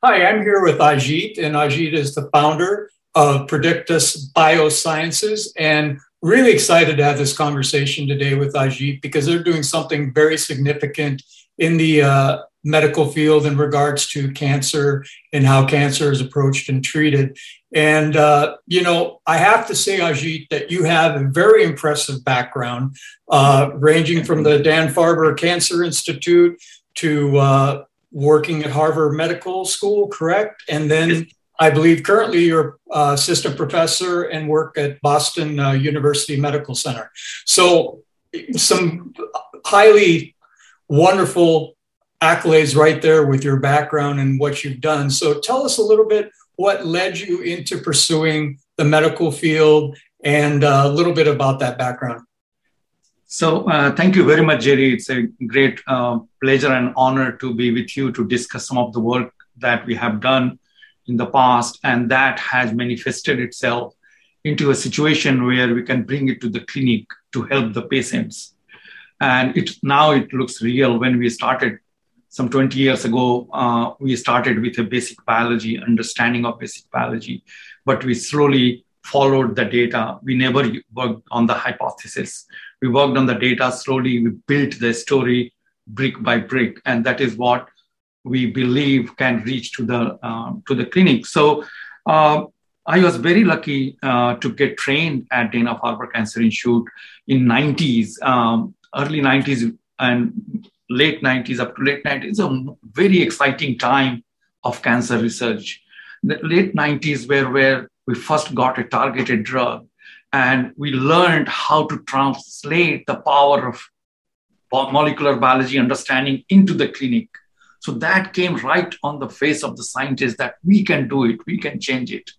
Hi, I'm here with Ajit, and Ajit is the founder of Predictus Biosciences. And really excited to have this conversation today with Ajit because they're doing something very significant in the uh, medical field in regards to cancer and how cancer is approached and treated. And, uh, you know, I have to say, Ajit, that you have a very impressive background, uh, ranging from the Dana Farber Cancer Institute to uh, working at Harvard Medical School, correct? And then I believe currently you're uh, assistant professor and work at Boston uh, University Medical Center. So, some highly wonderful accolades right there with your background and what you've done. So, tell us a little bit what led you into pursuing the medical field and uh, a little bit about that background. So, uh, thank you very much, Jerry. It's a great uh, pleasure and honor to be with you to discuss some of the work that we have done in the past, and that has manifested itself into a situation where we can bring it to the clinic to help the patients. And it now it looks real. When we started some 20 years ago, uh, we started with a basic biology understanding of basic biology, but we slowly followed the data. We never worked on the hypothesis. We worked on the data slowly. We built the story brick by brick, and that is what we believe can reach to the uh, to the clinic. So uh, I was very lucky uh, to get trained at Dana Farber Cancer Institute in 90s, um, early 90s and late 90s up to late 90s. It's a very exciting time of cancer research. The late 90s were where we first got a targeted drug and we learned how to translate the power of molecular biology understanding into the clinic so that came right on the face of the scientists that we can do it, we can change it.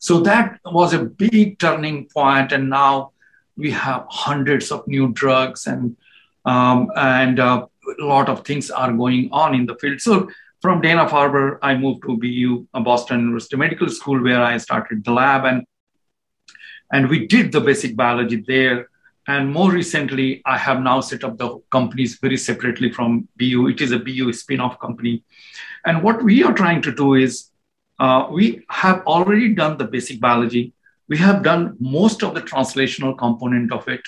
So that was a big turning point, and now we have hundreds of new drugs and um, and uh, a lot of things are going on in the field. So from Dana Farber, I moved to BU, Boston University Medical School, where I started the lab and and we did the basic biology there. And more recently, I have now set up the companies very separately from BU. It is a BU spin off company. And what we are trying to do is uh, we have already done the basic biology. We have done most of the translational component of it.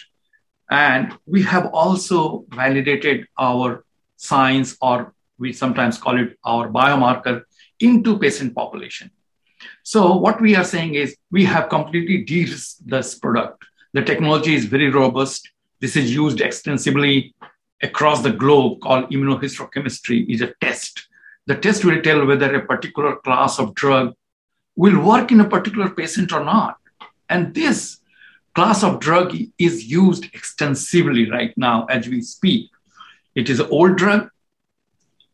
And we have also validated our science, or we sometimes call it our biomarker, into patient population. So, what we are saying is we have completely de risked this product the technology is very robust. This is used extensively across the globe called immunohistochemistry is a test. The test will tell whether a particular class of drug will work in a particular patient or not. And this class of drug is used extensively right now as we speak. It is an old drug.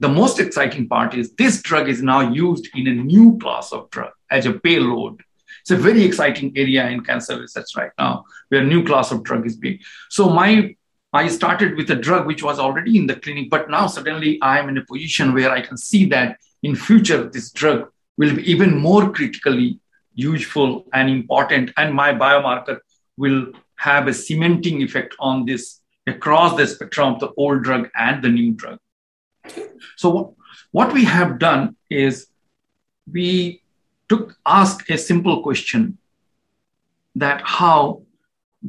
The most exciting part is this drug is now used in a new class of drug as a payload it's a very exciting area in cancer research right now, where new class of drug is being. So my I started with a drug which was already in the clinic, but now suddenly I am in a position where I can see that in future this drug will be even more critically useful and important, and my biomarker will have a cementing effect on this across the spectrum of the old drug and the new drug. So what we have done is we took ask a simple question that how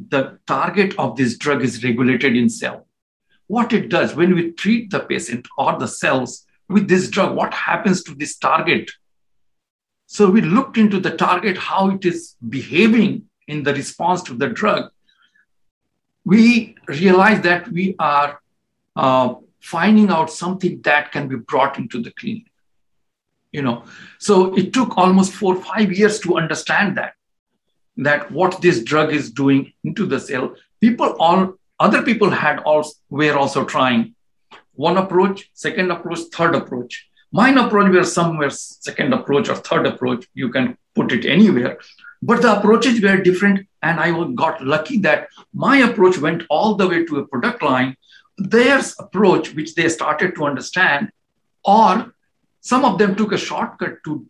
the target of this drug is regulated in cell. What it does when we treat the patient or the cells with this drug, what happens to this target? So we looked into the target, how it is behaving in the response to the drug. We realized that we are uh, finding out something that can be brought into the clinic. You know so it took almost four five years to understand that that what this drug is doing into the cell. People all other people had also were also trying. One approach second approach third approach. Mine approach were somewhere second approach or third approach. You can put it anywhere. But the approaches were different and i got lucky that my approach went all the way to a product line their approach which they started to understand or some of them took a shortcut to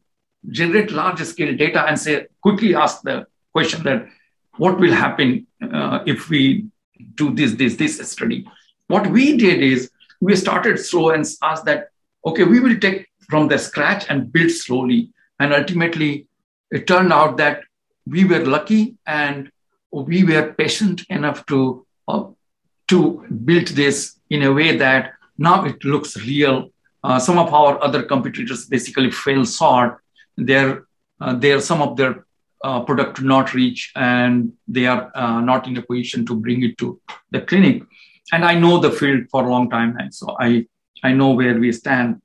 generate large scale data and say, quickly ask the question that what will happen uh, if we do this, this, this study. What we did is we started slow and asked that, okay, we will take from the scratch and build slowly. And ultimately, it turned out that we were lucky and we were patient enough to uh, to build this in a way that now it looks real. Uh, some of our other competitors basically fell short. Their, uh, their some of their uh, product not reach, and they are uh, not in a position to bring it to the clinic. And I know the field for a long time, and so I I know where we stand.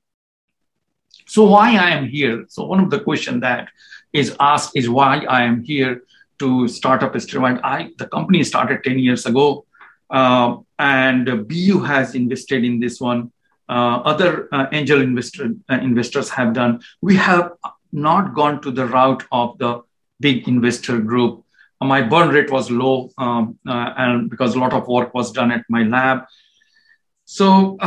So why I am here? So one of the question that is asked is why I am here to start up a Steroid. I the company started 10 years ago, uh, and BU has invested in this one. Uh, other uh, angel investor, uh, investors have done. We have not gone to the route of the big investor group. my burn rate was low, um, uh, and because a lot of work was done at my lab. So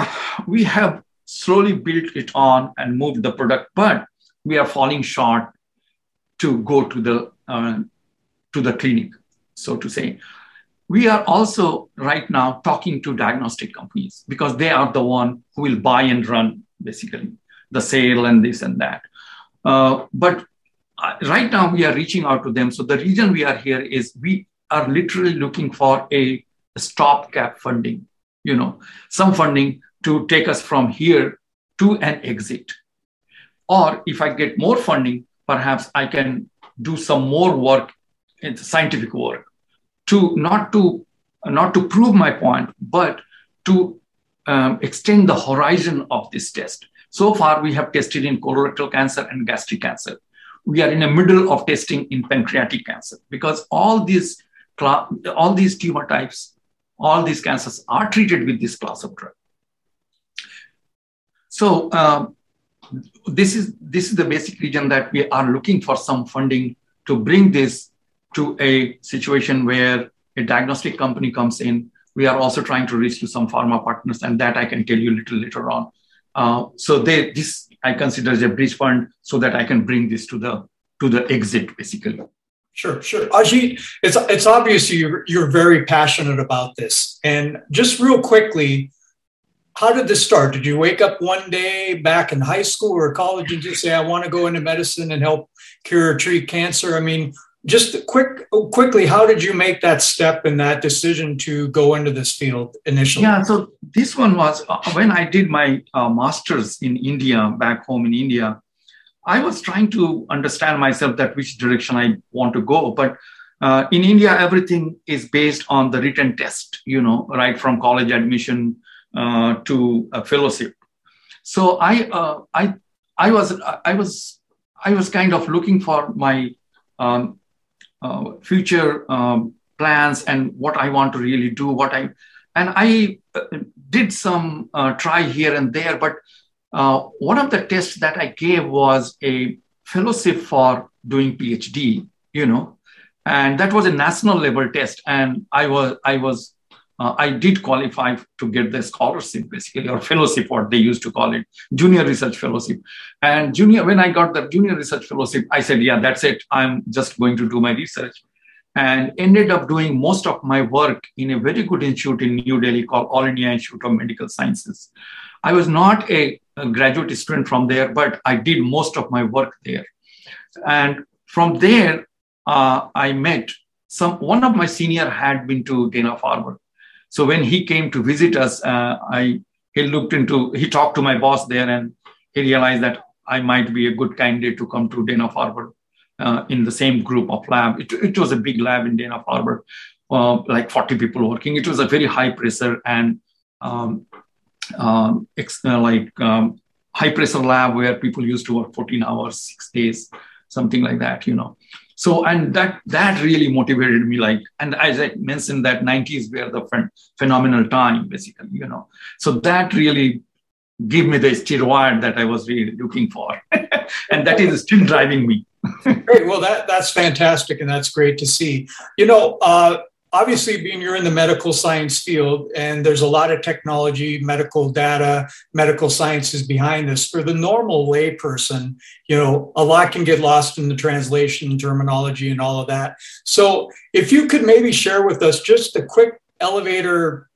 we have slowly built it on and moved the product, but we are falling short to go to the to the clinic, so to say. We are also right now talking to diagnostic companies because they are the one who will buy and run basically the sale and this and that. Uh, but uh, right now we are reaching out to them. So the reason we are here is we are literally looking for a stopgap funding, you know, some funding to take us from here to an exit. Or if I get more funding, perhaps I can do some more work it's scientific work to not to not to prove my point, but to um, extend the horizon of this test. So far, we have tested in colorectal cancer and gastric cancer. We are in the middle of testing in pancreatic cancer because all these all these tumor types, all these cancers are treated with this class of drug. So um, this is this is the basic reason that we are looking for some funding to bring this to a situation where a diagnostic company comes in. We are also trying to reach to some pharma partners, and that I can tell you a little later on. Uh, so they, this I consider as a bridge fund, so that I can bring this to the to the exit, basically. Sure, sure. Ajit, it's it's obvious you're you're very passionate about this. And just real quickly, how did this start? Did you wake up one day back in high school or college and just say, I want to go into medicine and help cure or treat cancer? I mean, just quick quickly how did you make that step and that decision to go into this field initially? Yeah so this one was uh, when i did my uh, masters in india back home in india i was trying to understand myself that which direction i want to go but uh, in india everything is based on the written test you know right from college admission uh, to a fellowship. So i uh, i i was i was i was kind of looking for my um, uh, future um, plans and what I want to really do, what I and I uh, did some uh, try here and there, but uh, one of the tests that I gave was a fellowship for doing PhD, you know, and that was a national level test, and I was I was uh, I did qualify to get the scholarship, basically, or fellowship, what they used to call it, junior research fellowship. And junior, when I got the junior research fellowship, I said, yeah, that's it. I'm just going to do my research. And ended up doing most of my work in a very good institute in New Delhi called All India Institute of Medical Sciences. I was not a, a graduate student from there, but I did most of my work there. And from there, uh, I met some. One of my senior had been to Dana Farber, so when he came to visit us, uh, I he looked into he talked to my boss there, and he realized that I might be a good candidate to come to Dana Farber uh, in the same group of lab. It, it was a big lab in Dana Farber, uh, like 40 people working. It was a very high pressure and um, um, ex- uh, like um, high pressure lab where people used to work 14 hours, six days, something like that, you know so and that that really motivated me like and as i mentioned that 90s were the ph- phenomenal time basically you know. So that really gave me the steroid that i was really looking for. And that is still driving me. Great. Well that that's fantastic and that's great to see. You know uh, obviously being you're in the medical science field and there's a lot of technology medical data medical sciences behind this for the normal layperson you know a lot can get lost in the translation terminology and all of that so if you could maybe share with us just a quick elevator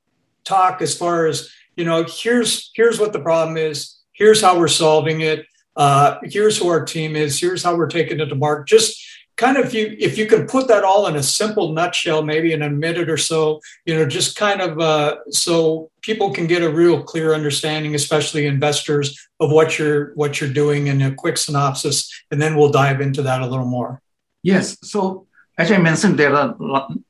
talk as far as you know here's here's what the problem is here's how we're solving it Uh, here's who our team is. Here's how we're taking it to market. Just kind of you if you can put that all in a simple nutshell maybe in a minute or so you know just kind of uh, so people can get a real clear understanding especially investors of what you're what you're doing in a quick synopsis and then we'll dive into that a little more. Yes. So as i mentioned there are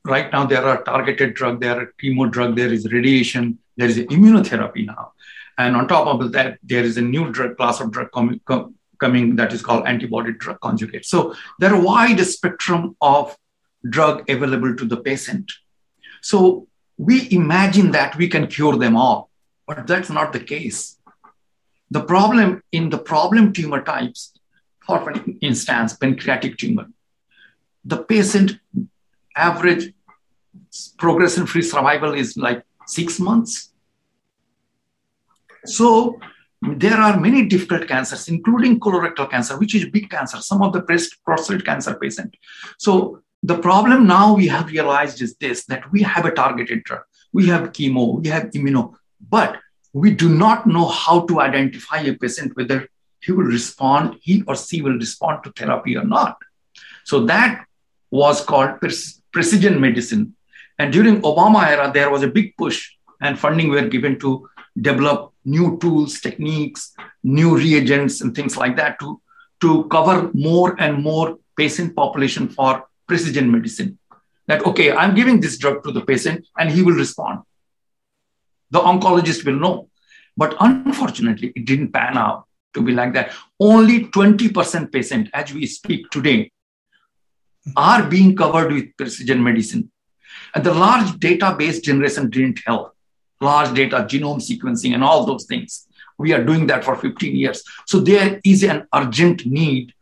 right now there are targeted drug there are chemo drug there is radiation there is immunotherapy now. And on top of that there is a new drug class of drug com- com- coming that is called antibody drug conjugate. So there are wide spectrum of drug available to the patient. So we imagine that we can cure them all, but that's not the case. The problem in the problem tumor types, for instance, pancreatic tumor, the patient average progression free survival is like six months. So there are many difficult cancers, including colorectal cancer, which is big cancer, some of the breast prostate cancer patient. So the problem now we have realized is this, that we have a targeted drug. We have chemo, we have immuno, but we do not know how to identify a patient whether he will respond, he or she will respond to therapy or not. So that was called precision medicine. And during Obama era, there was a big push and funding were given to develop new tools, techniques, new reagents, and things like that to, to cover more and more patient population for precision medicine. That, okay, I'm giving this drug to the patient and he will respond. The oncologist will know. But unfortunately, it didn't pan out to be like that. Only 20% patient, as we speak today, are being covered with precision medicine. And the large database generation didn't help large data, genome sequencing, and all those things. We are doing that for 15 years. So there is an urgent need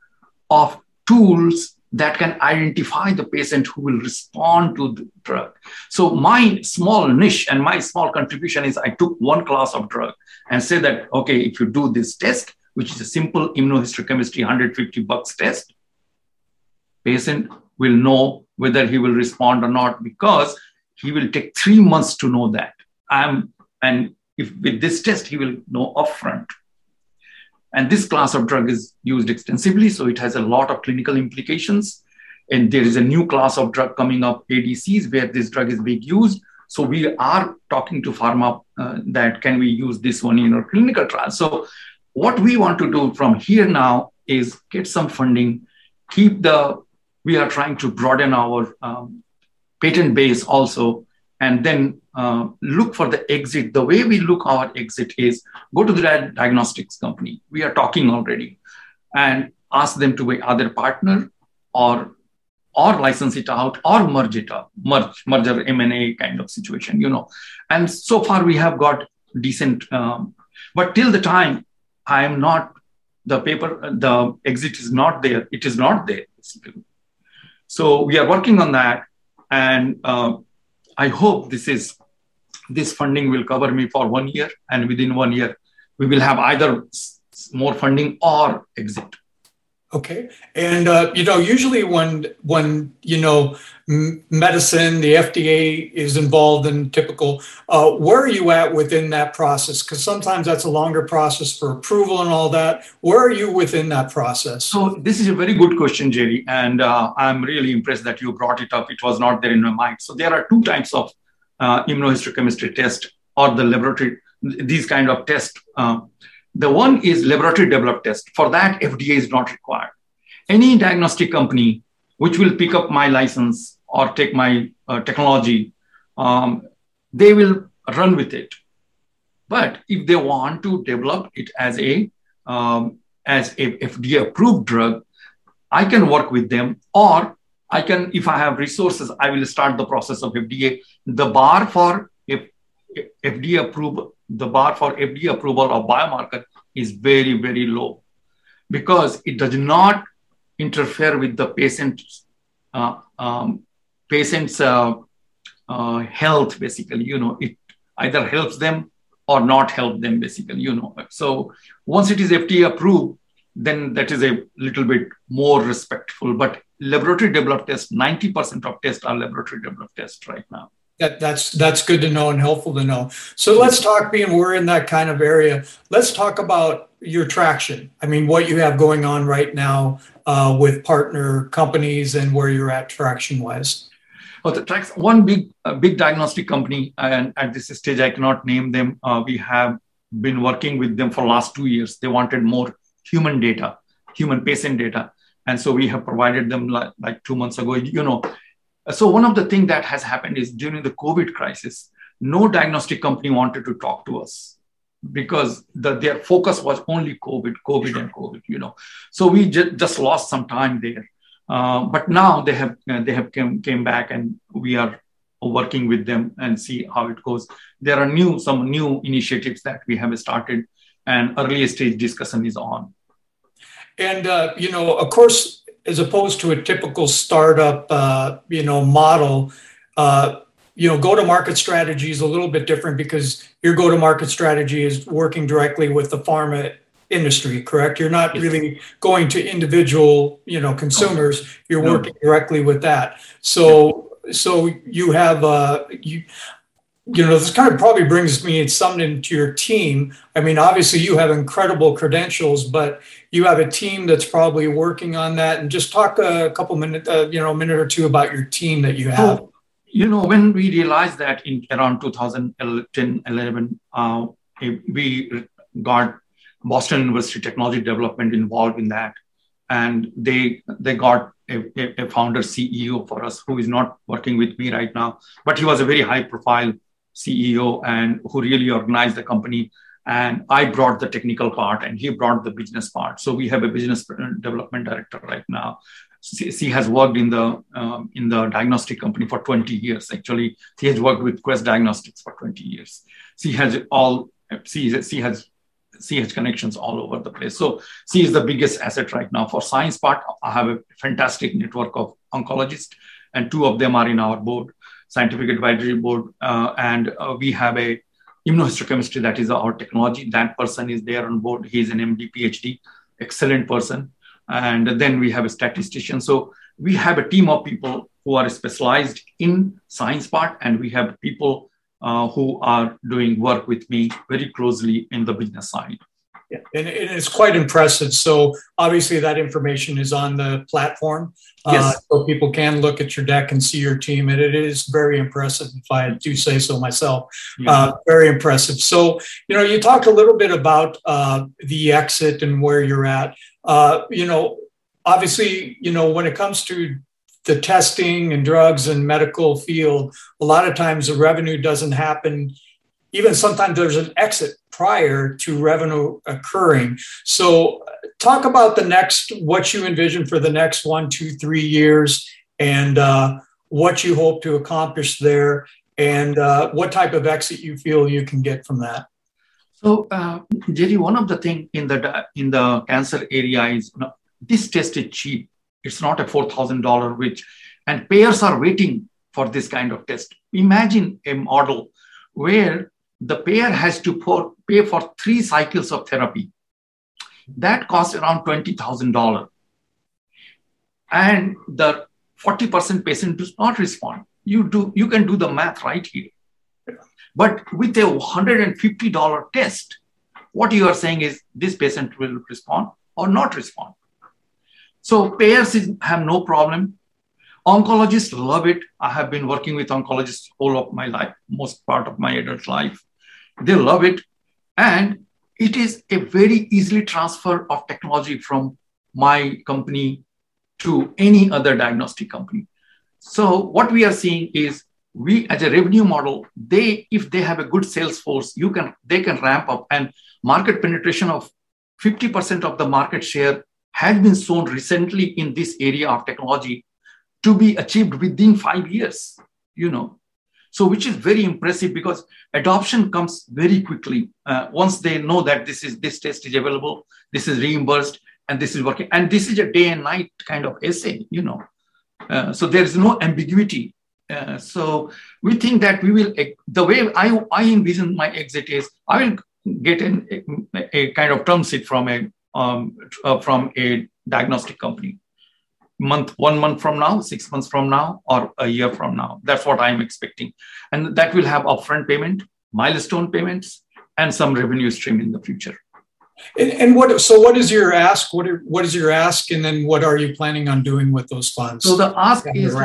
of tools that can identify the patient who will respond to the drug. So my small niche and my small contribution is I took one class of drug and said that, okay, if you do this test, which is a simple immunohistochemistry 150 bucks test, patient will know whether he will respond or not because he will take three months to know that. I'm, and if with this test, he will know upfront. And this class of drug is used extensively, so it has a lot of clinical implications. And there is a new class of drug coming up, ADCs, where this drug is being used. So we are talking to pharma uh, that can we use this one in our clinical trial. So what we want to do from here now is get some funding, keep the. We are trying to broaden our um, patent base also, and then uh, look for the exit. The way we look our exit is go to the diagnostics company. We are talking already, and ask them to be either partner or or license it out or merge it up, merge merger M&A kind of situation, you know. And so far we have got decent, um, but till the time I am not the paper, the exit is not there. It is not there. So we are working on that, and uh, I hope this is this funding will cover me for one year, and within one year, we will have either more funding or exit. Okay, and uh, you know, usually when when you know medicine, the FDA is involved in typical. Uh, where are you at within that process? Because sometimes that's a longer process for approval and all that. Where are you within that process? So this is a very good question, Jerry, and uh, I'm really impressed that you brought it up. It was not there in my mind. So there are two types of uh, immunohistochemistry test or the laboratory, these kind of tests. Uh, the one is laboratory developed test. For that, FDA is not required. Any diagnostic company which will pick up my license or take my uh, technology, um, they will run with it. But if they want to develop it as a um, as a FDA approved drug, I can work with them, or I can, if I have resources, I will start the process of FDA. The bar for if FDA approval, the bar for FDA approval of biomarker is very, very low because it does not interfere with the patient's uh, um, patient's uh, uh, health. Basically, you know, it either helps them or not help them. Basically, you know. So once it is FDA approved, then that is a little bit more respectful. But laboratory developed tests, 90% of tests are laboratory developed tests right now. that, that's that's good to know and helpful to know. So let's talk, being we're in that kind of area. Let's talk about your traction. I mean, what you have going on right now uh, with partner companies and where you're at traction wise. Oh, the tracks, one big uh, big diagnostic company, and at this stage I cannot name them. Uh, we have been working with them for last two years. They wanted more human data, human patient data, and so we have provided them like, like two months ago. You know, so one of the things that has happened is during the COVID crisis, no diagnostic company wanted to talk to us because the, their focus was only COVID, COVID, and COVID. You know, so we just, just lost some time there. Uh, but now they have uh, they have came, came back and we are working with them and see how it goes. There are new some new initiatives that we have started, and early stage discussion is on. And uh, you know, of course, as opposed to a typical startup, uh, you know, model, uh, you know, go-to-market strategy is a little bit different because your go-to-market strategy is working directly with the pharma industry, correct? You're not really going to individual, you know, consumers. You're working directly with that. So, so you have, uh, you, you know, this kind of probably brings me something into your team. I mean, obviously you have incredible credentials, but you have a team that's probably working on that. And just talk a couple minutes, uh, you know, a minute or two about your team that you have. Oh, you know, when we realized that in around 2010, 11, uh, we got Boston University Technology Development involved in that, and they they got a, a, founder CEO for us who is not working with me right now, but he was a very high profile CEO and who really organized the company. And I brought the technical part, and he brought the business part. So we have a business development director right now. She has worked in the um, in the diagnostic company for 20 years. Actually, she has worked with Quest Diagnostics for 20 years. She has all she, she has CH connections all over the place. So she is the biggest asset right now. For science part, I have a fantastic network of oncologists, and two of them are in our board, scientific advisory board, uh, and uh, we have a immunohistochemistry that is our technology. That person is there on board. He's an MD, PhD, excellent person. And then we have a statistician. So we have a team of people who are specialized in science part, and we have people uh, who are doing work with me very closely in the business side. Yeah, and, it's quite impressive. So obviously that information is on the platform, uh, yes. Uh, so people can look at your deck and see your team, and it is very impressive. If I do say so myself, yeah. uh, very impressive. So you know, you talked a little bit about uh, the exit and where you're at. Uh, you know, obviously, you know when it comes to the testing and drugs and medical field, a lot of times the revenue doesn't happen. Even sometimes there's an exit prior to revenue occurring. So, talk about the next, what you envision for the next one, two, three years, and uh, what you hope to accomplish there, and uh, what type of exit you feel you can get from that. So, uh, Jerry, one of the things in the in the cancer area is you know, this test is cheap it's not a $4,000, which, and payers are waiting for this kind of test. Imagine a model where the payer has to pour, pay for three cycles of therapy. That costs around $20,000. And the 40% patient does not respond. You, do, you can do the math right here. But with a $150 test, what you are saying is this patient will respond or not respond. So payers have no problem. Oncologists love it. I have been working with oncologists all of my life, most part of my adult life. They love it. And it is a very easily transfer of technology from my company to any other diagnostic company. So what we are seeing is we as a revenue model, they if they have a good sales force, you can they can ramp up and market penetration of 50% of the market share has been shown recently in this area of technology to be achieved within five years, you know. So, which is very impressive because adoption comes very quickly. Uh, once they know that this is this test is available, this is reimbursed, and this is working, and this is a day and night kind of assay, you know. Uh, so there is no ambiguity. Uh, so we think that we will the way I I envision my exit is I will get an, a, a kind of term sheet from a um, uh, from a diagnostic company. Month, one month from now, six months from now, or a year from now. That's what I'm expecting. And that will have upfront payment, milestone payments, and some revenue stream in the future. And, and, what so what is your ask? What are, what is your ask, and then what are you planning on doing with those funds? So the ask is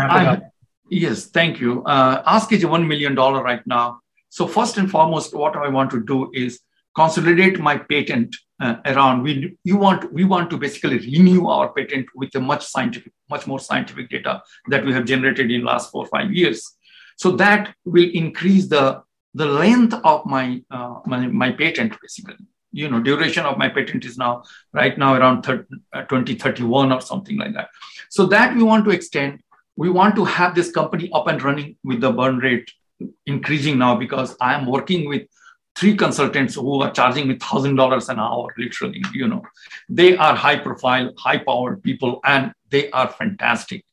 yes, thank you. Uh, ask is one million dollar right now. So first and foremost, what I want to do is consolidate my patent uh, around. We you want we want to basically renew our patent with a much scientific, much more scientific data that we have generated in last four or five years. So that will increase the the length of my uh, my, my patent basically you know duration of my patent is now right now around 30, uh, 2031 or something like that so that we want to extend we want to have this company up and running with the burn rate increasing now because i am working with three consultants who are charging me thousand dollars an hour literally you know they are high profile high powered people and they are fantastic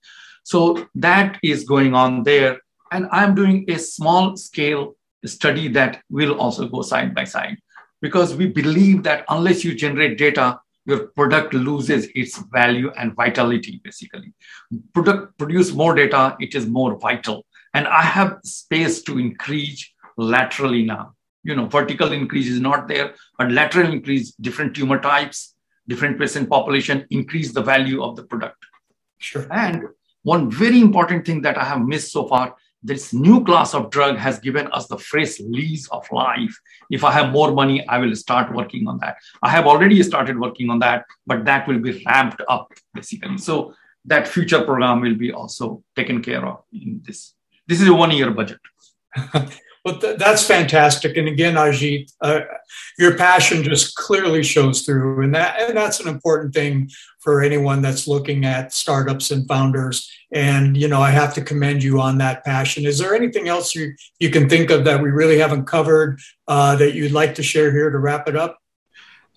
so that is going on there and i'm doing a small scale study that will also go side by side because we believe that unless you generate data, your product loses its value and vitality, basically. Product produce more data, it is more vital. And I have space to increase laterally now. You know, vertical increase is not there, but lateral increase, different tumor types, different patient population, increase the value of the product. Sure. And one very important thing that I have missed so far this new class of drug has given us the fresh lease of life. If I have more money, I will start working on that. I have already started working on that, but that will be ramped up basically. So that future program will be also taken care of in this. This is a one year budget. Well, th- that's fantastic. And again, Ajit, uh, your passion just clearly shows through, and that and that's an important thing for anyone that's looking at startups and founders. And you know, I have to commend you on that passion. Is there anything else you you can think of that we really haven't covered uh, that you'd like to share here to wrap it up?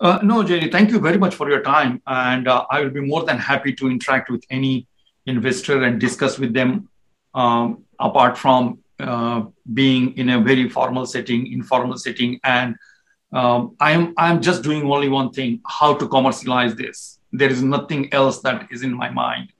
Uh, no, Jerry, thank you very much for your time. And uh, I will be more than happy to interact with any investor and discuss with them um, apart from uh, being in a very formal setting, informal setting, and um, I'm I'm just doing only one thing: how to commercialize this. There is nothing else that is in my mind,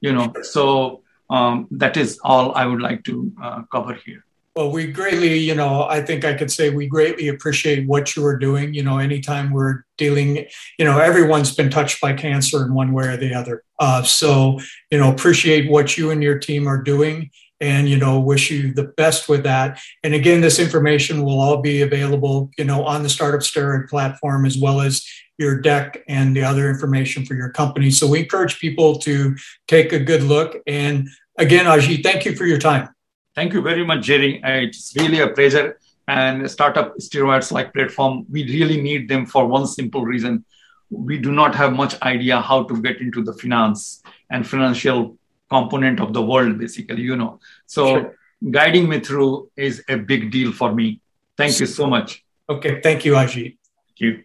you know. So um, that is all I would like to uh, cover here. Well, we greatly, you know, I think I could say we greatly appreciate what you are doing. You know, anytime we're dealing, you know, everyone's been touched by cancer in one way or the other. Uh, so, you know, appreciate what you and your team are doing and you know wish you the best with that. And again this information will all be available you know on the startup steroid platform as well as your deck and the other information for your company. So we encourage people to take a good look. And again ajit thank you for your time. Thank you very much jerry. Uh, it's really a pleasure. And startup steroids like platform we really need them for one simple reason. We do not have much idea how to get into the finance and financial component of the world, basically, you know. So sure. guiding me through is a big deal for me. Thank you so much. Okay. Thank you, Ajit. Thank you.